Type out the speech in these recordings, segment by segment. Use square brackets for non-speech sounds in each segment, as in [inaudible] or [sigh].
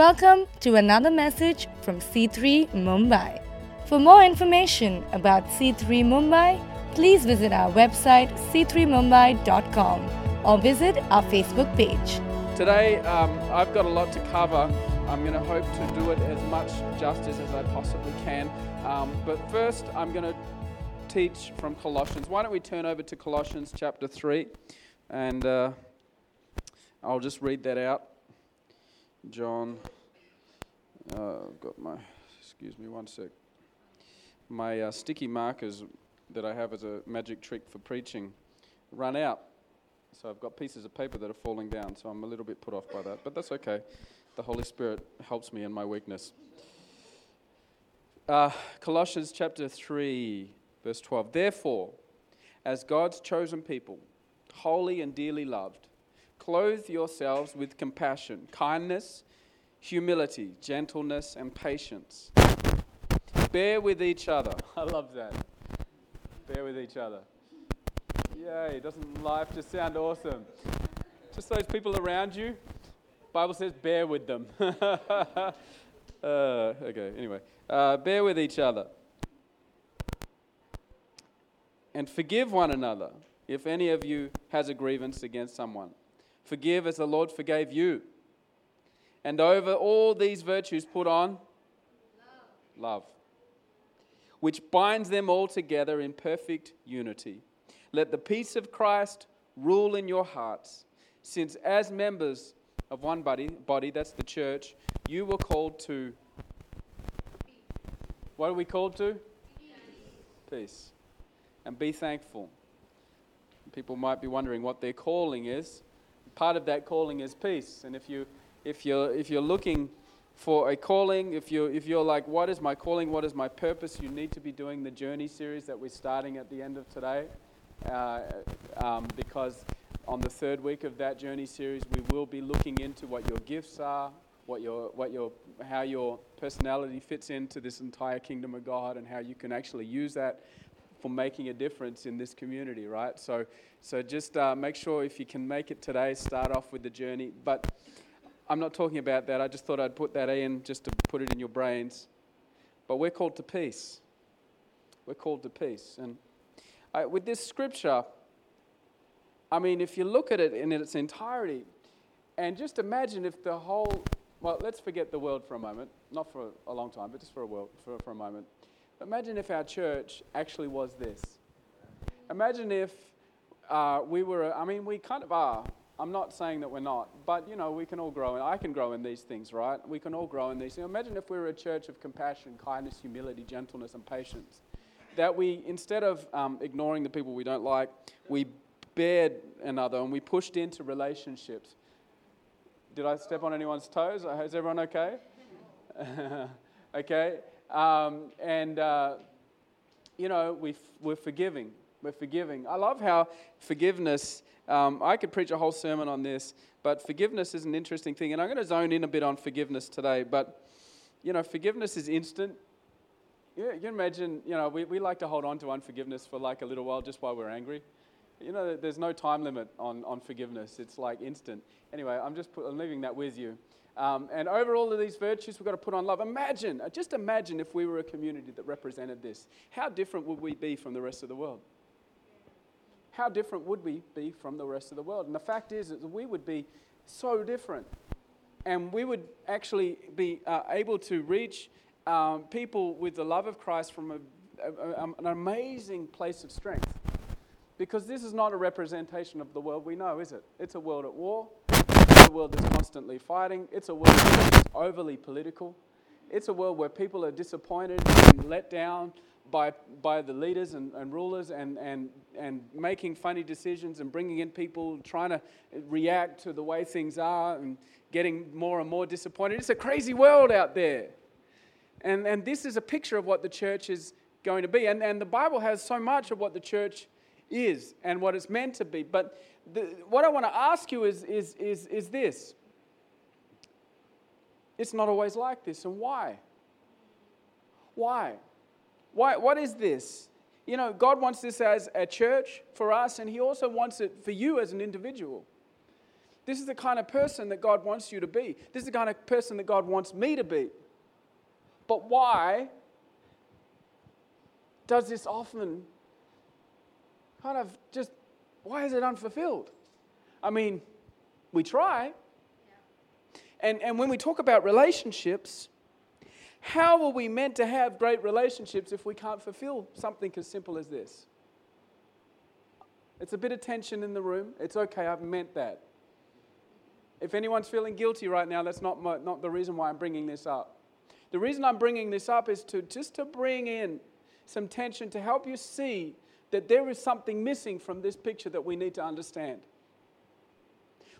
Welcome to another message from C3 Mumbai. For more information about C3 Mumbai, please visit our website c3mumbai.com or visit our Facebook page. Today, um, I've got a lot to cover. I'm going to hope to do it as much justice as I possibly can. Um, but first, I'm going to teach from Colossians. Why don't we turn over to Colossians chapter 3? And uh, I'll just read that out. John, uh, I've got my, excuse me one sec. My uh, sticky markers that I have as a magic trick for preaching run out. So I've got pieces of paper that are falling down, so I'm a little bit put off by that. But that's okay. The Holy Spirit helps me in my weakness. Uh, Colossians chapter 3, verse 12. Therefore, as God's chosen people, holy and dearly loved, Clothe yourselves with compassion, kindness, humility, gentleness, and patience. Bear with each other. [laughs] I love that. Bear with each other. Yay, doesn't life just sound awesome? Just those people around you. Bible says bear with them. [laughs] uh, okay, anyway. Uh, bear with each other. And forgive one another if any of you has a grievance against someone. Forgive as the Lord forgave you. And over all these virtues, put on love. love, which binds them all together in perfect unity. Let the peace of Christ rule in your hearts, since as members of one body, body that's the church, you were called to. What are we called to? Peace. Peace. And be thankful. People might be wondering what their calling is part of that calling is peace. And if, you, if, you're, if you're looking for a calling, if you're, if you're like, what is my calling, what is my purpose, you need to be doing the journey series that we're starting at the end of today. Uh, um, because on the third week of that journey series, we will be looking into what your gifts are, what your, what your, how your personality fits into this entire kingdom of God, and how you can actually use that for making a difference in this community, right? So, so just uh, make sure if you can make it today, start off with the journey. But I'm not talking about that. I just thought I'd put that in just to put it in your brains. But we're called to peace. We're called to peace. And I, with this scripture, I mean, if you look at it in its entirety, and just imagine if the whole, well, let's forget the world for a moment, not for a long time, but just for a, world, for, for a moment. Imagine if our church actually was this. Imagine if uh, we were, I mean, we kind of are. I'm not saying that we're not, but you know, we can all grow, and I can grow in these things, right? We can all grow in these things. Imagine if we were a church of compassion, kindness, humility, gentleness, and patience. That we, instead of um, ignoring the people we don't like, we bared another and we pushed into relationships. Did I step on anyone's toes? Is everyone okay? [laughs] okay. Um, and, uh, you know, we we're forgiving. We're forgiving. I love how forgiveness, um, I could preach a whole sermon on this, but forgiveness is an interesting thing. And I'm going to zone in a bit on forgiveness today. But, you know, forgiveness is instant. Yeah, you can imagine, you know, we, we like to hold on to unforgiveness for like a little while just while we're angry. You know, there's no time limit on, on forgiveness. It's like instant. Anyway, I'm just put, I'm leaving that with you. Um, and over all of these virtues, we've got to put on love. Imagine, uh, just imagine if we were a community that represented this. How different would we be from the rest of the world? How different would we be from the rest of the world? And the fact is that we would be so different. And we would actually be uh, able to reach um, people with the love of Christ from a, a, a, an amazing place of strength. Because this is not a representation of the world we know, is it? It's a world at war a world that's constantly fighting. It's a world that's overly political. It's a world where people are disappointed and let down by, by the leaders and, and rulers and, and, and making funny decisions and bringing in people trying to react to the way things are and getting more and more disappointed. It's a crazy world out there. And, and this is a picture of what the church is going to be. And, and the Bible has so much of what the church is and what it's meant to be. But the, what I want to ask you is, is, is, is this it's not always like this. And why? Why? Why? What is this? You know, God wants this as a church for us, and He also wants it for you as an individual. This is the kind of person that God wants you to be. This is the kind of person that God wants me to be. But why does this often kind of just, why is it unfulfilled? I mean, we try. And, and when we talk about relationships, how are we meant to have great relationships if we can't fulfill something as simple as this? It's a bit of tension in the room. It's okay, I've meant that. If anyone's feeling guilty right now, that's not, my, not the reason why I'm bringing this up. The reason I'm bringing this up is to just to bring in some tension to help you see that there is something missing from this picture that we need to understand.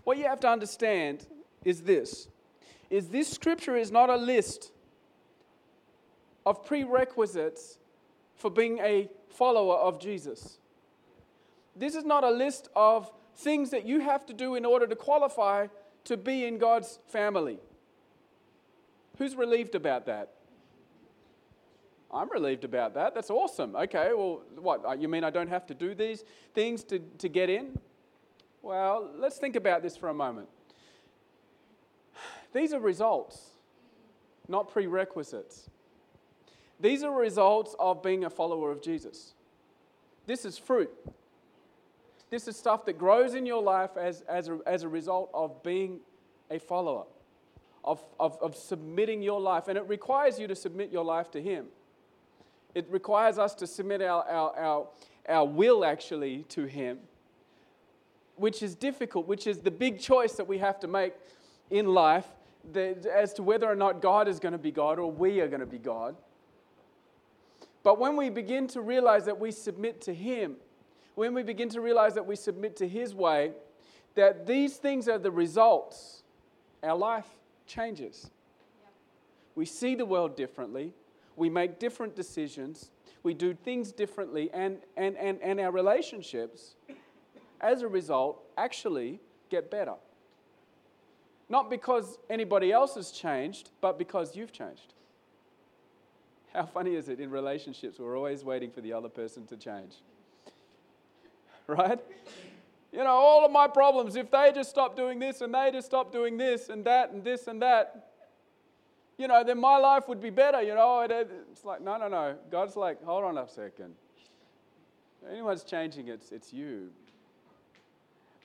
What you have to understand is this is this scripture is not a list of prerequisites for being a follower of Jesus. This is not a list of things that you have to do in order to qualify to be in God's family. Who's relieved about that? I'm relieved about that. That's awesome. Okay, well, what? Uh, you mean I don't have to do these things to, to get in? Well, let's think about this for a moment. These are results, not prerequisites. These are results of being a follower of Jesus. This is fruit. This is stuff that grows in your life as, as, a, as a result of being a follower, of, of, of submitting your life. And it requires you to submit your life to Him. It requires us to submit our, our, our, our will actually to Him, which is difficult, which is the big choice that we have to make in life as to whether or not God is going to be God or we are going to be God. But when we begin to realize that we submit to Him, when we begin to realize that we submit to His way, that these things are the results, our life changes. We see the world differently, we make different decisions, we do things differently, and, and, and, and our relationships, as a result, actually get better. Not because anybody else has changed, but because you've changed. How funny is it in relationships? We're always waiting for the other person to change. Right? You know, all of my problems, if they just stop doing this and they just stop doing this and that and this and that, you know, then my life would be better, you know. It's like, no, no, no. God's like, hold on a second. Anyone's changing, it's, it's you.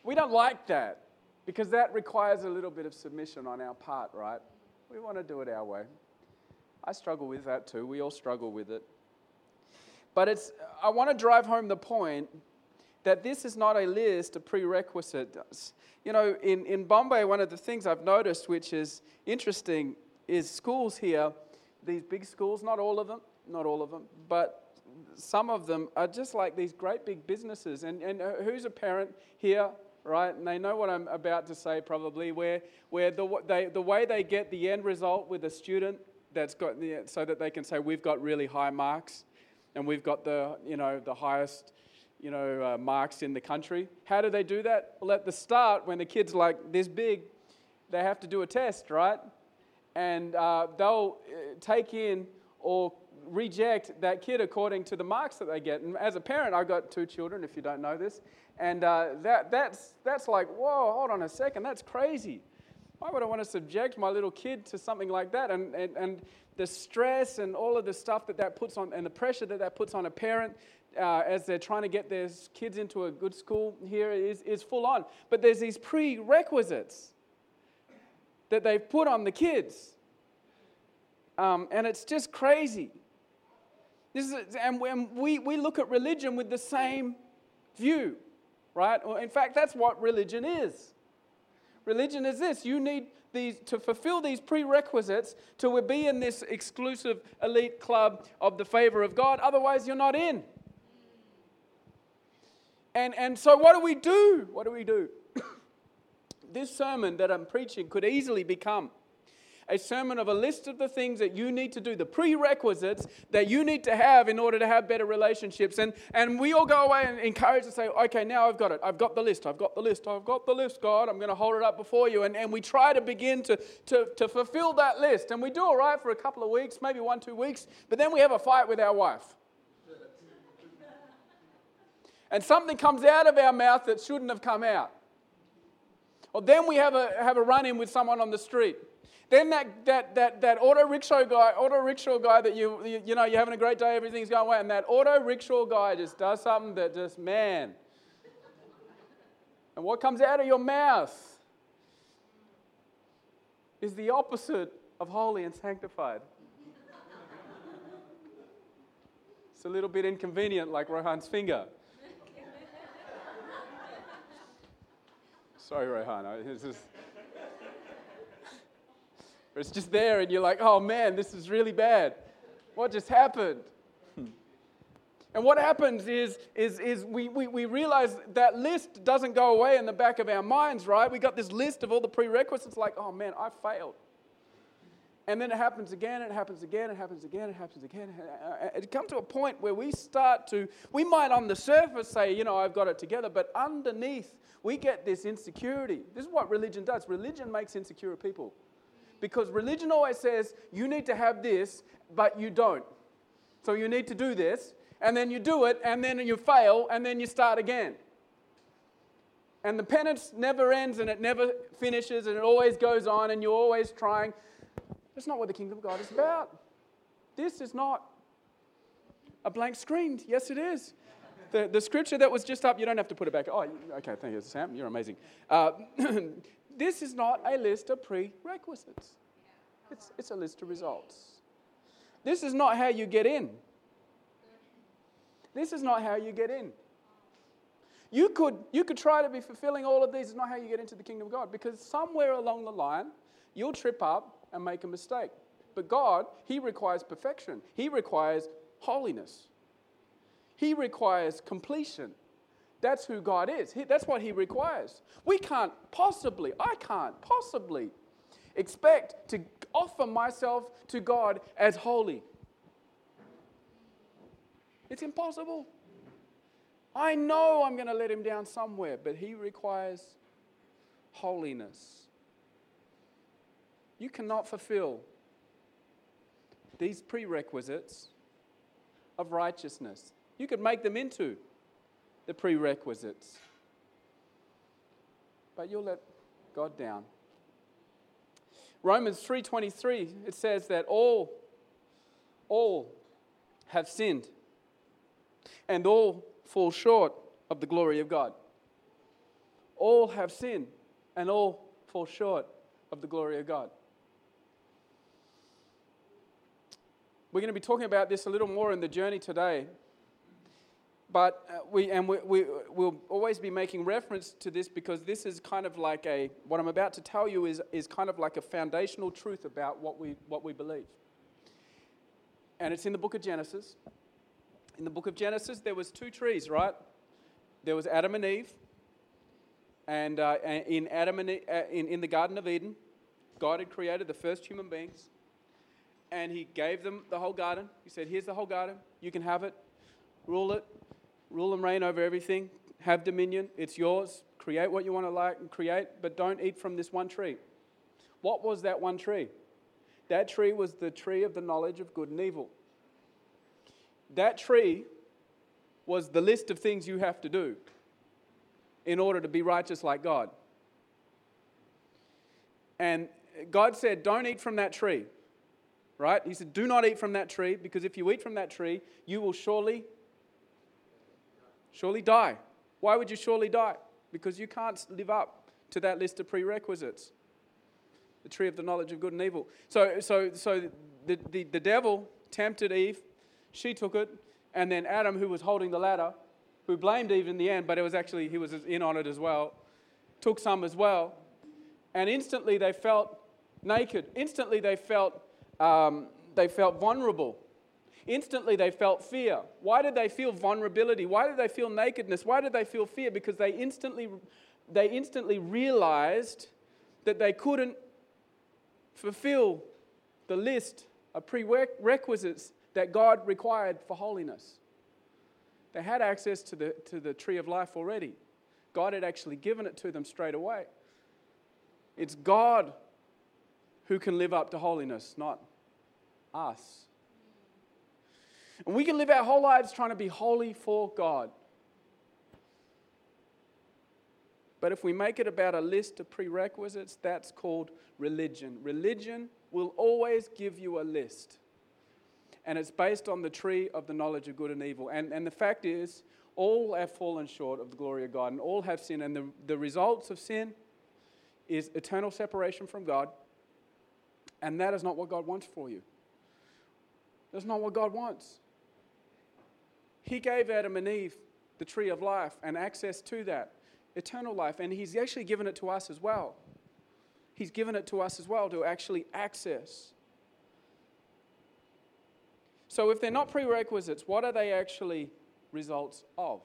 We don't like that because that requires a little bit of submission on our part, right? We want to do it our way. I struggle with that too. We all struggle with it. But it's, I want to drive home the point that this is not a list of prerequisites. You know, in, in Bombay, one of the things I've noticed, which is interesting, is schools here, these big schools, not all of them, not all of them, but some of them are just like these great big businesses. And, and who's a parent here, right? And they know what I'm about to say probably, where, where the, they, the way they get the end result with a student that's got the, so that they can say we've got really high marks and we've got the you know the highest you know uh, marks in the country. How do they do that? Well, at the start, when the kid's like this big, they have to do a test, right? And uh, they'll uh, take in or reject that kid according to the marks that they get. And as a parent, I've got two children, if you don't know this, and uh, that, that's, that's like, whoa, hold on a second, that's crazy. Why would I want to subject my little kid to something like that? And, and, and the stress and all of the stuff that that puts on, and the pressure that that puts on a parent uh, as they're trying to get their kids into a good school here is, is full on. But there's these prerequisites that they've put on the kids. Um, and it's just crazy. This is, and when we, we look at religion with the same view, right? In fact, that's what religion is. Religion is this you need these, to fulfill these prerequisites to be in this exclusive elite club of the favor of God. Otherwise, you're not in. And, and so, what do we do? What do we do? This sermon that I'm preaching could easily become a sermon of a list of the things that you need to do, the prerequisites that you need to have in order to have better relationships. And, and we all go away and encourage and say, okay, now I've got it. I've got the list. I've got the list. I've got the list, God. I'm going to hold it up before you. And, and we try to begin to, to, to fulfill that list. And we do all right for a couple of weeks, maybe one, two weeks. But then we have a fight with our wife. and something comes out of our mouth that shouldn't have come out. Or then we have a, have a run in with someone on the street. Then that, that, that, that auto rickshaw guy, auto rickshaw guy that you, you, you know, you're having a great day, everything's going well, and that auto rickshaw guy just does something that just, man. And what comes out of your mouth is the opposite of holy and sanctified. it's a little bit inconvenient, like Rohan's finger. Sorry, Rohan. It's just, it's just there, and you're like, oh man, this is really bad. What just happened? And what happens is, is, is we, we, we realize that list doesn't go away in the back of our minds, right? We got this list of all the prerequisites, like, oh man, I failed. And then it happens again, and it happens again, it happens again, it happens again. It uh, comes to a point where we start to, we might on the surface say, you know, I've got it together, but underneath, we get this insecurity. This is what religion does. Religion makes insecure people. Because religion always says, you need to have this, but you don't. So you need to do this, and then you do it, and then you fail, and then you start again. And the penance never ends, and it never finishes, and it always goes on, and you're always trying. That's not what the kingdom of God is about. This is not a blank screen. Yes, it is. The, the scripture that was just up, you don't have to put it back. Oh, okay, thank you, Sam. You're amazing. Uh, [clears throat] this is not a list of prerequisites, it's, it's a list of results. This is not how you get in. This is not how you get in. You could, you could try to be fulfilling all of these. It's not how you get into the kingdom of God because somewhere along the line, you'll trip up and make a mistake. But God, He requires perfection, He requires holiness, He requires completion. That's who God is. He, that's what He requires. We can't possibly, I can't possibly expect to offer myself to God as holy. It's impossible. I know I'm going to let him down somewhere, but he requires holiness. You cannot fulfill these prerequisites of righteousness. You could make them into the prerequisites, but you'll let God down. Romans 3:23 it says that all all have sinned and all fall short of the glory of God. All have sinned and all fall short of the glory of God. We're going to be talking about this a little more in the journey today. But uh, we, and we, we, will always be making reference to this because this is kind of like a, what I'm about to tell you is, is kind of like a foundational truth about what we, what we believe. And it's in the book of Genesis. In the book of Genesis, there was two trees, right? There was Adam and Eve. And uh, in, Adam and, uh, in, in the Garden of Eden, God had created the first human beings and he gave them the whole garden. He said, Here's the whole garden. You can have it, rule it, rule and reign over everything, have dominion. It's yours. Create what you want to like and create, but don't eat from this one tree. What was that one tree? That tree was the tree of the knowledge of good and evil. That tree was the list of things you have to do in order to be righteous like God. And God said, Don't eat from that tree right? He said, Do not eat from that tree, because if you eat from that tree, you will surely, surely die. Why would you surely die? Because you can't live up to that list of prerequisites. The tree of the knowledge of good and evil. So, so, so the, the, the devil tempted Eve, she took it, and then Adam, who was holding the ladder, who blamed Eve in the end, but it was actually, he was in on it as well, took some as well. And instantly they felt naked. Instantly they felt um, they felt vulnerable. Instantly, they felt fear. Why did they feel vulnerability? Why did they feel nakedness? Why did they feel fear? Because they instantly, they instantly realized that they couldn't fulfill the list of prerequisites that God required for holiness. They had access to the, to the tree of life already. God had actually given it to them straight away. It's God who can live up to holiness, not us. And we can live our whole lives trying to be holy for God. But if we make it about a list of prerequisites, that's called religion. Religion will always give you a list. And it's based on the tree of the knowledge of good and evil. And, and the fact is, all have fallen short of the glory of God and all have sinned. And the, the results of sin is eternal separation from God. And that is not what God wants for you. That's not what God wants. He gave Adam and Eve the tree of life and access to that eternal life, and He's actually given it to us as well. He's given it to us as well to actually access. So, if they're not prerequisites, what are they actually results of?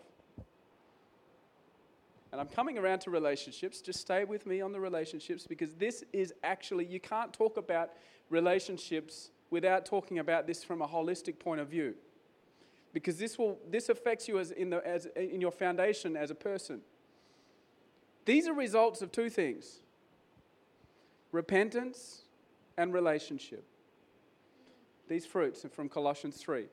And I'm coming around to relationships. Just stay with me on the relationships because this is actually, you can't talk about relationships without talking about this from a holistic point of view. Because this, will, this affects you as in, the, as in your foundation as a person. These are results of two things repentance and relationship. These fruits are from Colossians 3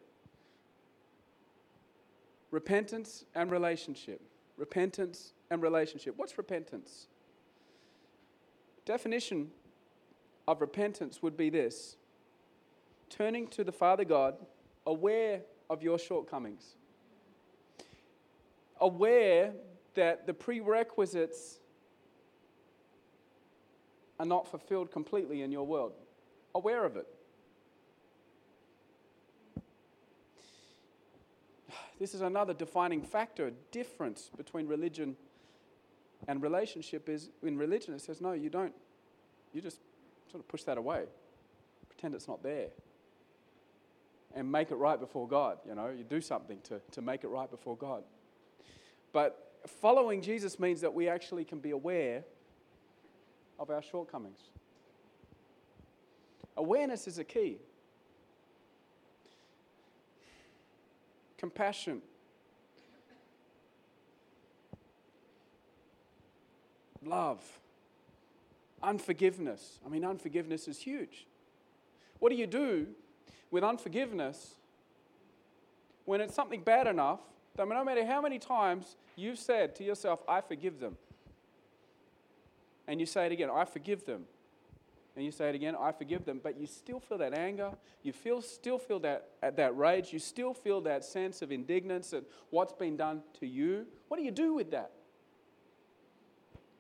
repentance and relationship. Repentance and relationship. What's repentance? Definition of repentance would be this turning to the Father God, aware of your shortcomings, aware that the prerequisites are not fulfilled completely in your world, aware of it. This is another defining factor, difference between religion and relationship is in religion it says, no, you don't. You just sort of push that away, pretend it's not there, and make it right before God. You know, you do something to, to make it right before God. But following Jesus means that we actually can be aware of our shortcomings. Awareness is a key. Compassion love, unforgiveness. I mean, unforgiveness is huge. What do you do with unforgiveness when it's something bad enough that no matter how many times you've said to yourself, I forgive them, and you say it again, I forgive them, and you say it again, I forgive them, but you still feel that anger, you feel, still feel that, uh, that rage, you still feel that sense of indignance at what's been done to you. What do you do with that?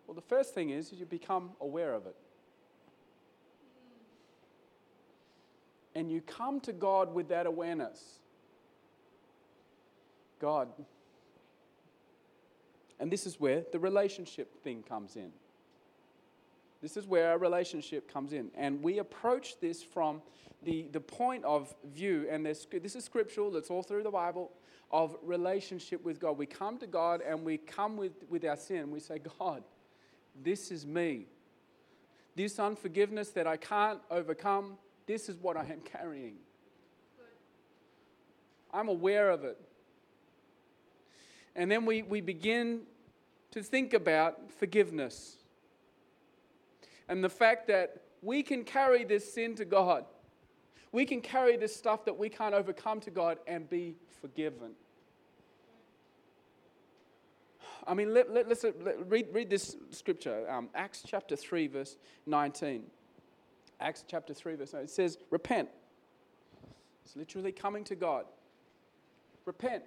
Well, the first thing is, you become aware of it. And you come to God with that awareness. God. And this is where the relationship thing comes in. This is where our relationship comes in. And we approach this from the, the point of view, and this is scriptural, that's all through the Bible, of relationship with God. We come to God and we come with, with our sin. We say, God, this is me. This unforgiveness that I can't overcome, this is what I am carrying. I'm aware of it. And then we, we begin to think about forgiveness and the fact that we can carry this sin to God. We can carry this stuff that we can't overcome to God and be forgiven. I mean, let, let, us let, read, read this scripture, um, Acts chapter 3, verse 19. Acts chapter 3, verse 19. It says, Repent. It's literally coming to God. Repent.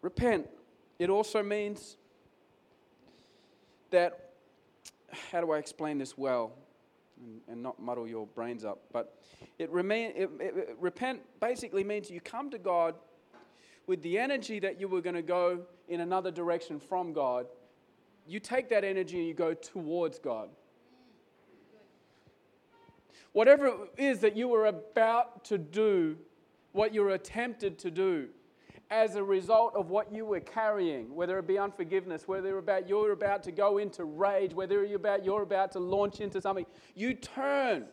Repent. It also means that, how do I explain this well and, and not muddle your brains up? But it, remain, it, it, repent basically means you come to God with the energy that you were going to go in another direction from God, you take that energy and you go towards God. Whatever it is that you were about to do, what you were attempted to do, as a result of what you were carrying, whether it be unforgiveness, whether about you're about to go into rage, whether you're about you're about to launch into something, you turn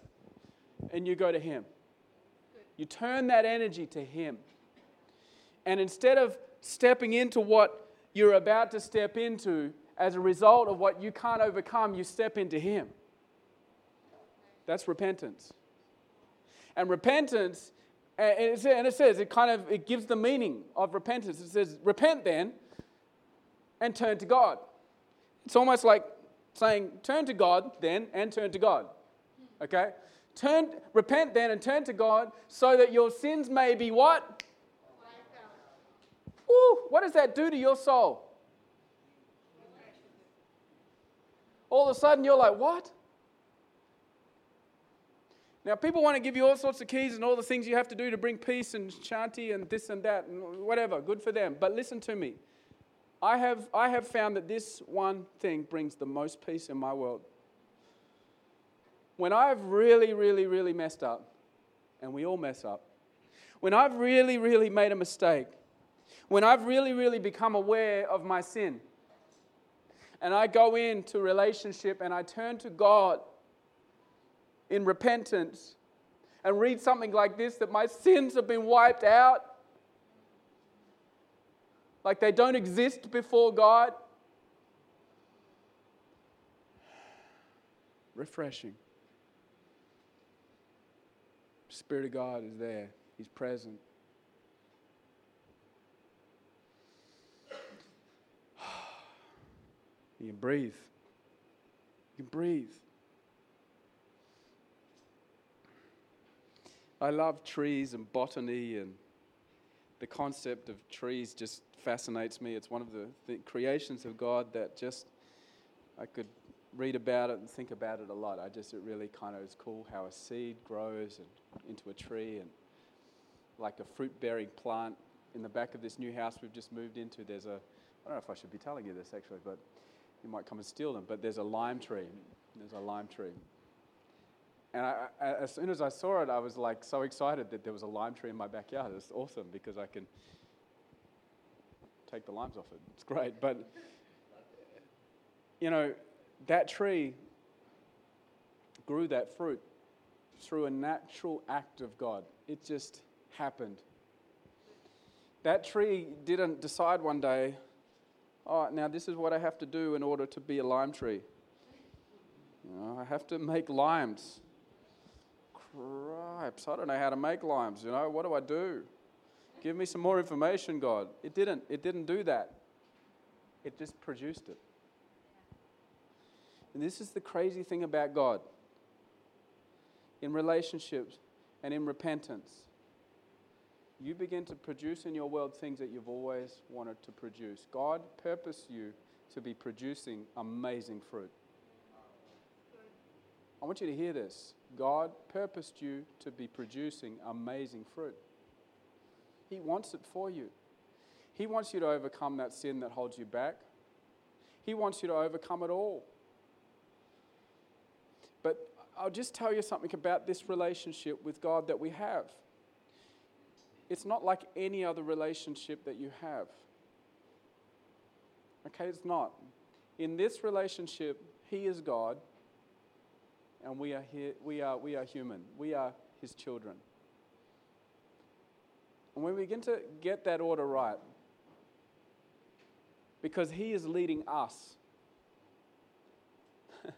and you go to Him. You turn that energy to Him. And instead of stepping into what you're about to step into as a result of what you can't overcome, you step into Him. That's repentance. And repentance, and it says, it kind of it gives the meaning of repentance. It says, repent then and turn to God. It's almost like saying, turn to God then and turn to God. Okay? Turn, repent then and turn to God so that your sins may be what? What does that do to your soul? All of a sudden you're like, what? Now, people want to give you all sorts of keys and all the things you have to do to bring peace and shanti and this and that and whatever. Good for them. But listen to me. I have, I have found that this one thing brings the most peace in my world. When I've really, really, really messed up, and we all mess up, when I've really, really made a mistake, when I've really, really become aware of my sin, and I go into relationship and I turn to God in repentance and read something like this that my sins have been wiped out, like they don't exist before God. Refreshing. Spirit of God is there, He's present. You can breathe. You can breathe. I love trees and botany, and the concept of trees just fascinates me. It's one of the, the creations of God that just I could read about it and think about it a lot. I just, it really kind of is cool how a seed grows and into a tree and like a fruit bearing plant. In the back of this new house we've just moved into, there's a, I don't know if I should be telling you this actually, but you might come and steal them, but there's a lime tree. There's a lime tree. And I, as soon as I saw it, I was like so excited that there was a lime tree in my backyard. It's awesome because I can take the limes off it. It's great. But, you know, that tree grew that fruit through a natural act of God. It just happened. That tree didn't decide one day, oh, now this is what I have to do in order to be a lime tree. You know, I have to make limes. Cripes, I don't know how to make limes, you know, what do I do? Give me some more information, God. It didn't. It didn't do that. It just produced it. And this is the crazy thing about God. In relationships and in repentance, you begin to produce in your world things that you've always wanted to produce. God purposed you to be producing amazing fruit. I want you to hear this. God purposed you to be producing amazing fruit. He wants it for you. He wants you to overcome that sin that holds you back. He wants you to overcome it all. But I'll just tell you something about this relationship with God that we have. It's not like any other relationship that you have. Okay, it's not. In this relationship, He is God, and we are, here, we are, we are human. We are His children. And when we begin to get that order right, because He is leading us. [laughs]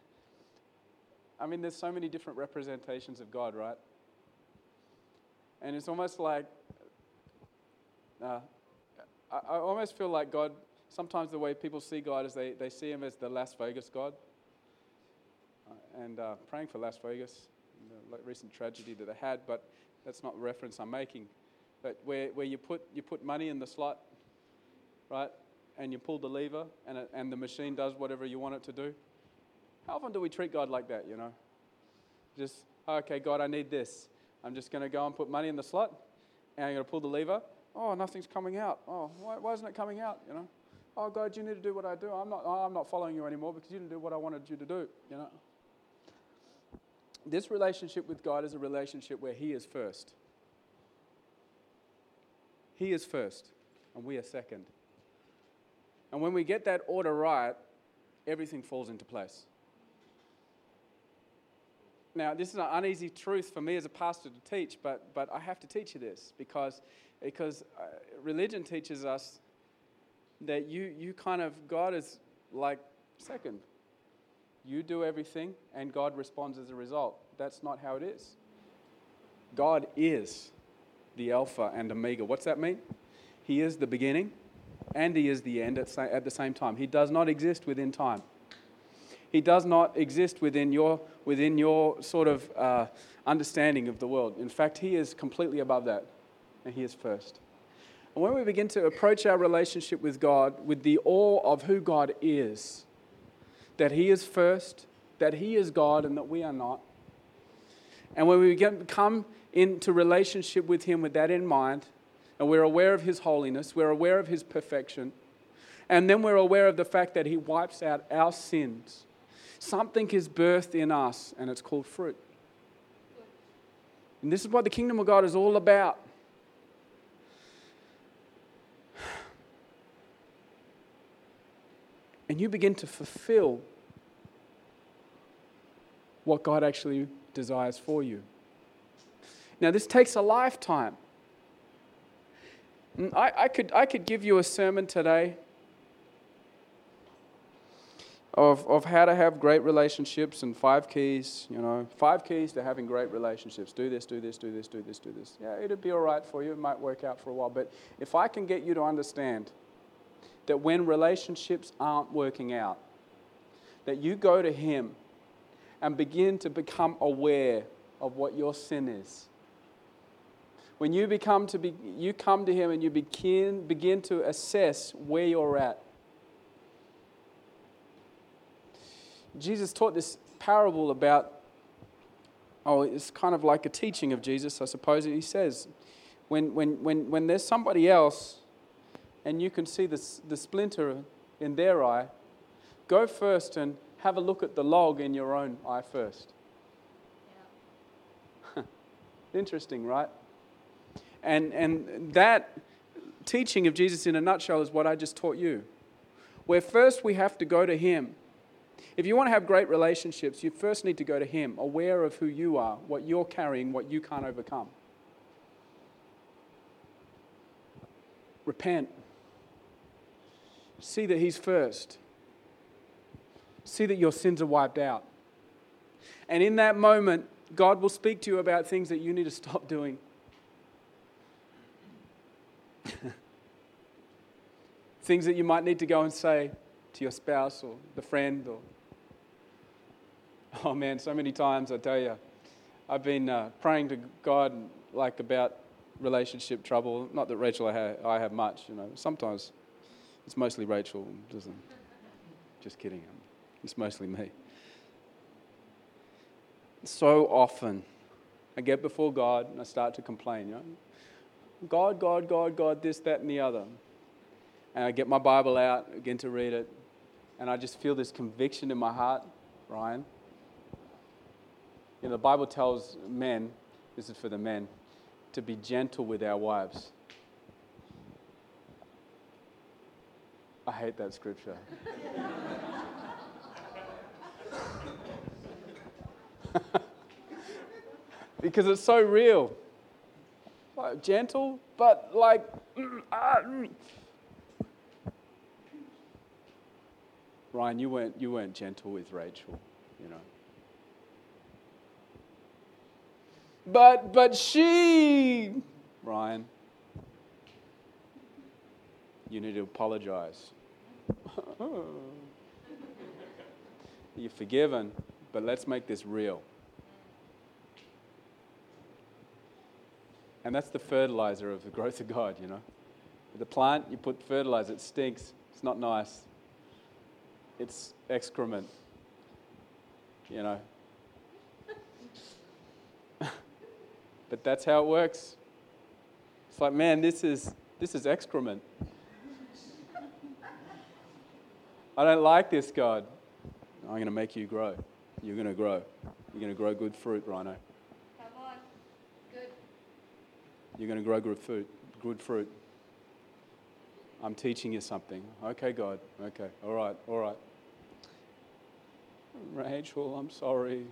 I mean, there's so many different representations of God, right? And it's almost like, uh, I, I almost feel like God, sometimes the way people see God is they, they see Him as the Las Vegas God. Uh, and uh, praying for Las Vegas, the recent tragedy that they had, but that's not the reference I'm making. But where, where you, put, you put money in the slot, right, and you pull the lever, and, it, and the machine does whatever you want it to do. How often do we treat God like that, you know? Just, okay, God, I need this. I'm just going to go and put money in the slot, and I'm going to pull the lever. Oh, nothing's coming out. Oh, why, why isn't it coming out, you know? Oh, God, you need to do what I do. I'm not, oh, I'm not following you anymore because you didn't do what I wanted you to do, you know? This relationship with God is a relationship where He is first. He is first, and we are second. And when we get that order right, everything falls into place. Now, this is an uneasy truth for me as a pastor to teach, but, but I have to teach you this because, because uh, religion teaches us that you, you kind of, God is like second. You do everything, and God responds as a result. That's not how it is. God is the Alpha and Omega. What's that mean? He is the beginning and He is the end at, at the same time. He does not exist within time. He does not exist within your, within your sort of uh, understanding of the world. In fact, He is completely above that, and He is first. And when we begin to approach our relationship with God with the awe of who God is, that He is first, that He is God, and that we are not, and when we begin, come into relationship with Him with that in mind, and we're aware of His holiness, we're aware of His perfection, and then we're aware of the fact that He wipes out our sins, something is birthed in us, and it's called fruit. And this is what the kingdom of God is all about. And you begin to fulfill what God actually desires for you. Now, this takes a lifetime. I, I, could, I could give you a sermon today of, of how to have great relationships and five keys, you know, five keys to having great relationships. Do this, do this, do this, do this, do this. Yeah, it'd be all right for you. It might work out for a while. But if I can get you to understand that when relationships aren't working out, that you go to Him and begin to become aware of what your sin is. When you become to be, you come to Him and you begin, begin to assess where you're at. Jesus taught this parable about, oh, it's kind of like a teaching of Jesus, I suppose. He says, when, when, when, when there's somebody else and you can see the, the splinter in their eye, go first and have a look at the log in your own eye first. Yeah. [laughs] Interesting, right? And, and that teaching of Jesus in a nutshell is what I just taught you. Where first we have to go to Him. If you want to have great relationships, you first need to go to Him, aware of who you are, what you're carrying, what you can't overcome. Repent. See that He's first. See that your sins are wiped out. And in that moment, God will speak to you about things that you need to stop doing. [laughs] things that you might need to go and say to your spouse or the friend or oh man so many times i tell you i've been uh, praying to god like about relationship trouble not that rachel I have, I have much you know sometimes it's mostly rachel doesn't just kidding it's mostly me so often i get before god and i start to complain you know God, God, God, God, this, that, and the other. And I get my Bible out, begin to read it, and I just feel this conviction in my heart, Ryan. You know, the Bible tells men, this is for the men, to be gentle with our wives. I hate that scripture. [laughs] because it's so real like, gentle, but like, mm, ah, mm. Ryan, you weren't, you weren't gentle with Rachel, you know. But, but she, Ryan, you need to apologize. Hmm. You're forgiven, but let's make this real. And that's the fertilizer of the [laughs] growth of God, you know. The plant, you put fertilizer, it stinks. It's not nice. It's excrement, you know. [laughs] but that's how it works. It's like, man, this is, this is excrement. I don't like this, God. I'm going to make you grow. You're going to grow. You're going to grow good fruit, Rhino. Come on. Good. You're going to grow good fruit. Good fruit. I'm teaching you something. Okay, God. Okay. All right. All right. Rachel, I'm sorry.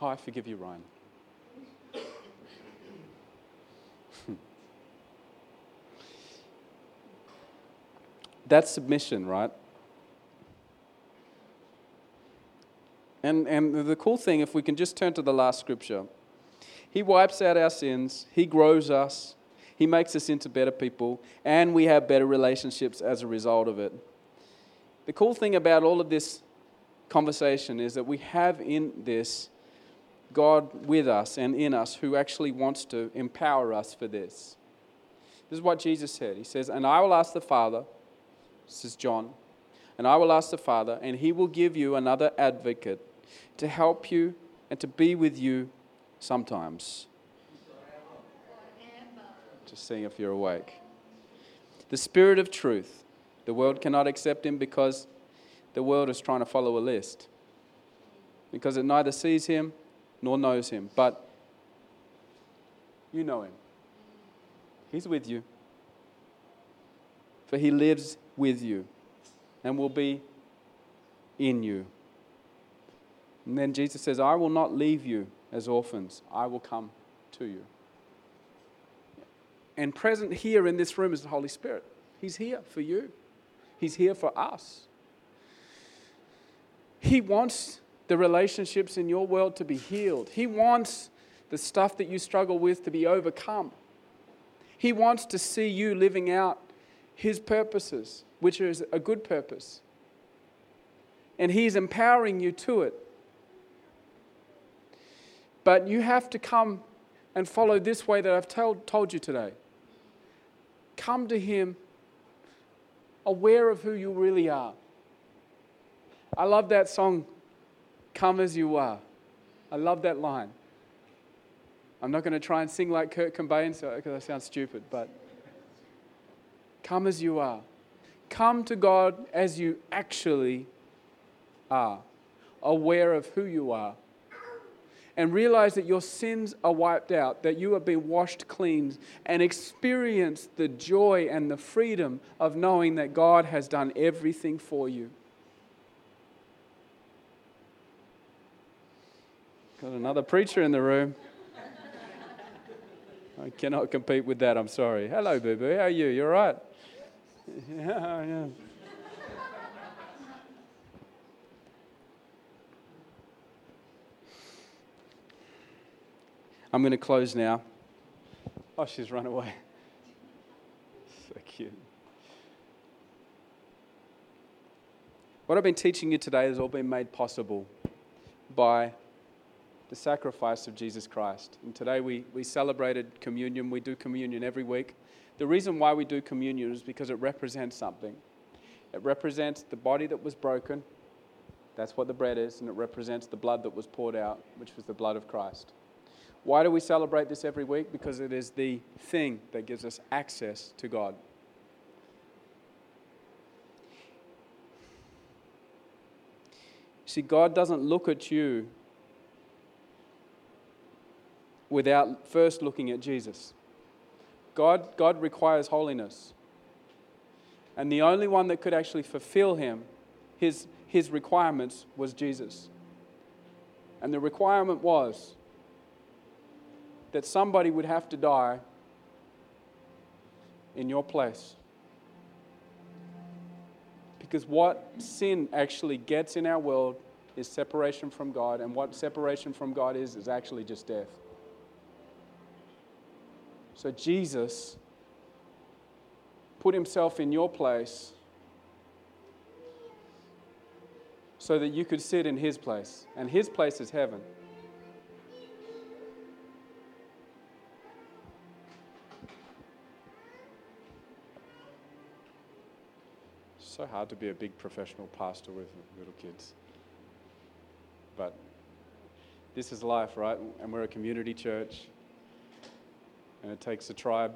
Oh, I forgive you, Ryan. That's submission, right? And, and the cool thing, if we can just turn to the last scripture. He wipes out our sins, He grows us, He makes us into better people, and we have better relationships as a result of it. The cool thing about all of this conversation is that we have in this God with us and in us who actually wants to empower us for this. This is what Jesus said. He says, And I will ask the Father, is John, and I will ask the Father, and he will give you another advocate to help you and to be with you sometimes. Just seeing if you're awake. The Spirit of truth. The world cannot accept him because the world is trying to follow a list. Because it neither sees him nor knows him. But you know him. He's with you. For he lives with you and will be in you. And then Jesus says, I will not leave you as orphans, I will come to you. And present here in this room is the Holy Spirit. He's here for you, He's here for us. He wants the relationships in your world to be healed. He wants the stuff that you struggle with to be overcome. He wants to see you living out His purposes, which is a good purpose. And He's empowering you to it. But you have to come and follow this way that I've told, told you today. Come to Him aware of who you really are. I love that song, Come As You Are. I love that line. I'm not going to try and sing like Kurt Cobain because I sound stupid, but come as you are. Come to God as you actually are, aware of who you are and realize that your sins are wiped out, that you have been washed clean, and experience the joy and the freedom of knowing that God has done everything for you. Got another preacher in the room. I cannot compete with that, I'm sorry. Hello, boo boo. How are you? You're all right? Yeah, [laughs] yeah. I'm going to close now. Oh, she's run away. So cute. What I've been teaching you today has all been made possible by the sacrifice of Jesus Christ. And today we, we celebrated communion. We do communion every week. The reason why we do communion is because it represents something. It represents the body that was broken. That's what the bread is. And it represents the blood that was poured out, which was the blood of Christ. Why do we celebrate this every week? Because it is the thing that gives us access to God. See, God doesn't look at you without first looking at Jesus. God, God requires holiness. And the only one that could actually fulfill him, his, his requirements, was Jesus. And the requirement was that somebody would have to die in your place. Because what sin actually gets in our world is separation from God, and what separation from God is, is actually just death. So Jesus put himself in your place so that you could sit in his place, and his place is heaven. so hard to be a big professional pastor with little kids. But this is life, right? And we're a community church. And it takes a tribe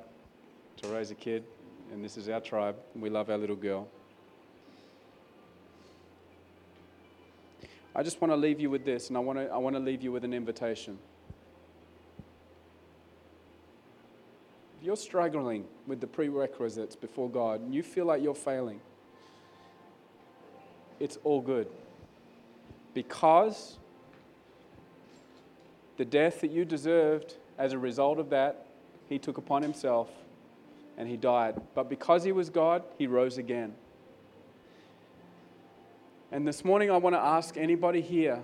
to raise a kid. And this is our tribe. We love our little girl. I just want to leave you with this, and I want to, I want to leave you with an invitation. If you're struggling with the prerequisites before God, and you feel like you're failing, it's all good. Because the death that you deserved as a result of that, he took upon himself and he died. But because he was God, he rose again. And this morning, I want to ask anybody here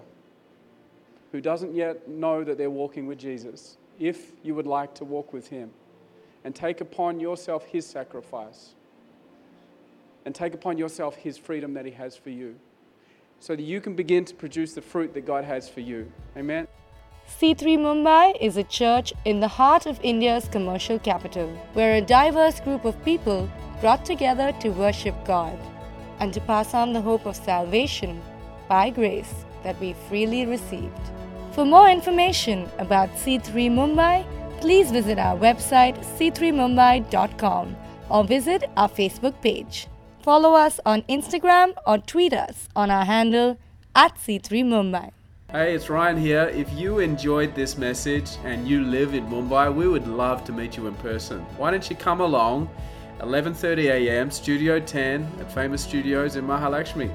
who doesn't yet know that they're walking with Jesus if you would like to walk with him. and take upon yourself his sacrifice and take upon yourself his freedom that he has for you so that you can begin to produce the fruit that God has for you. Amen. C3 Mumbai is a church in the heart of India's commercial capital, where a diverse group of people brought together to worship God and to pass on the hope of salvation by grace that we freely received. For more information about C3 Mumbai, please visit our website c3mumbai.com or visit our Facebook page. Follow us on Instagram or tweet us on our handle at C3 Mumbai. Hey, it's Ryan here. If you enjoyed this message and you live in Mumbai, we would love to meet you in person. Why don't you come along 11:30 a.m. Studio 10 at Famous Studios in Mahalakshmi.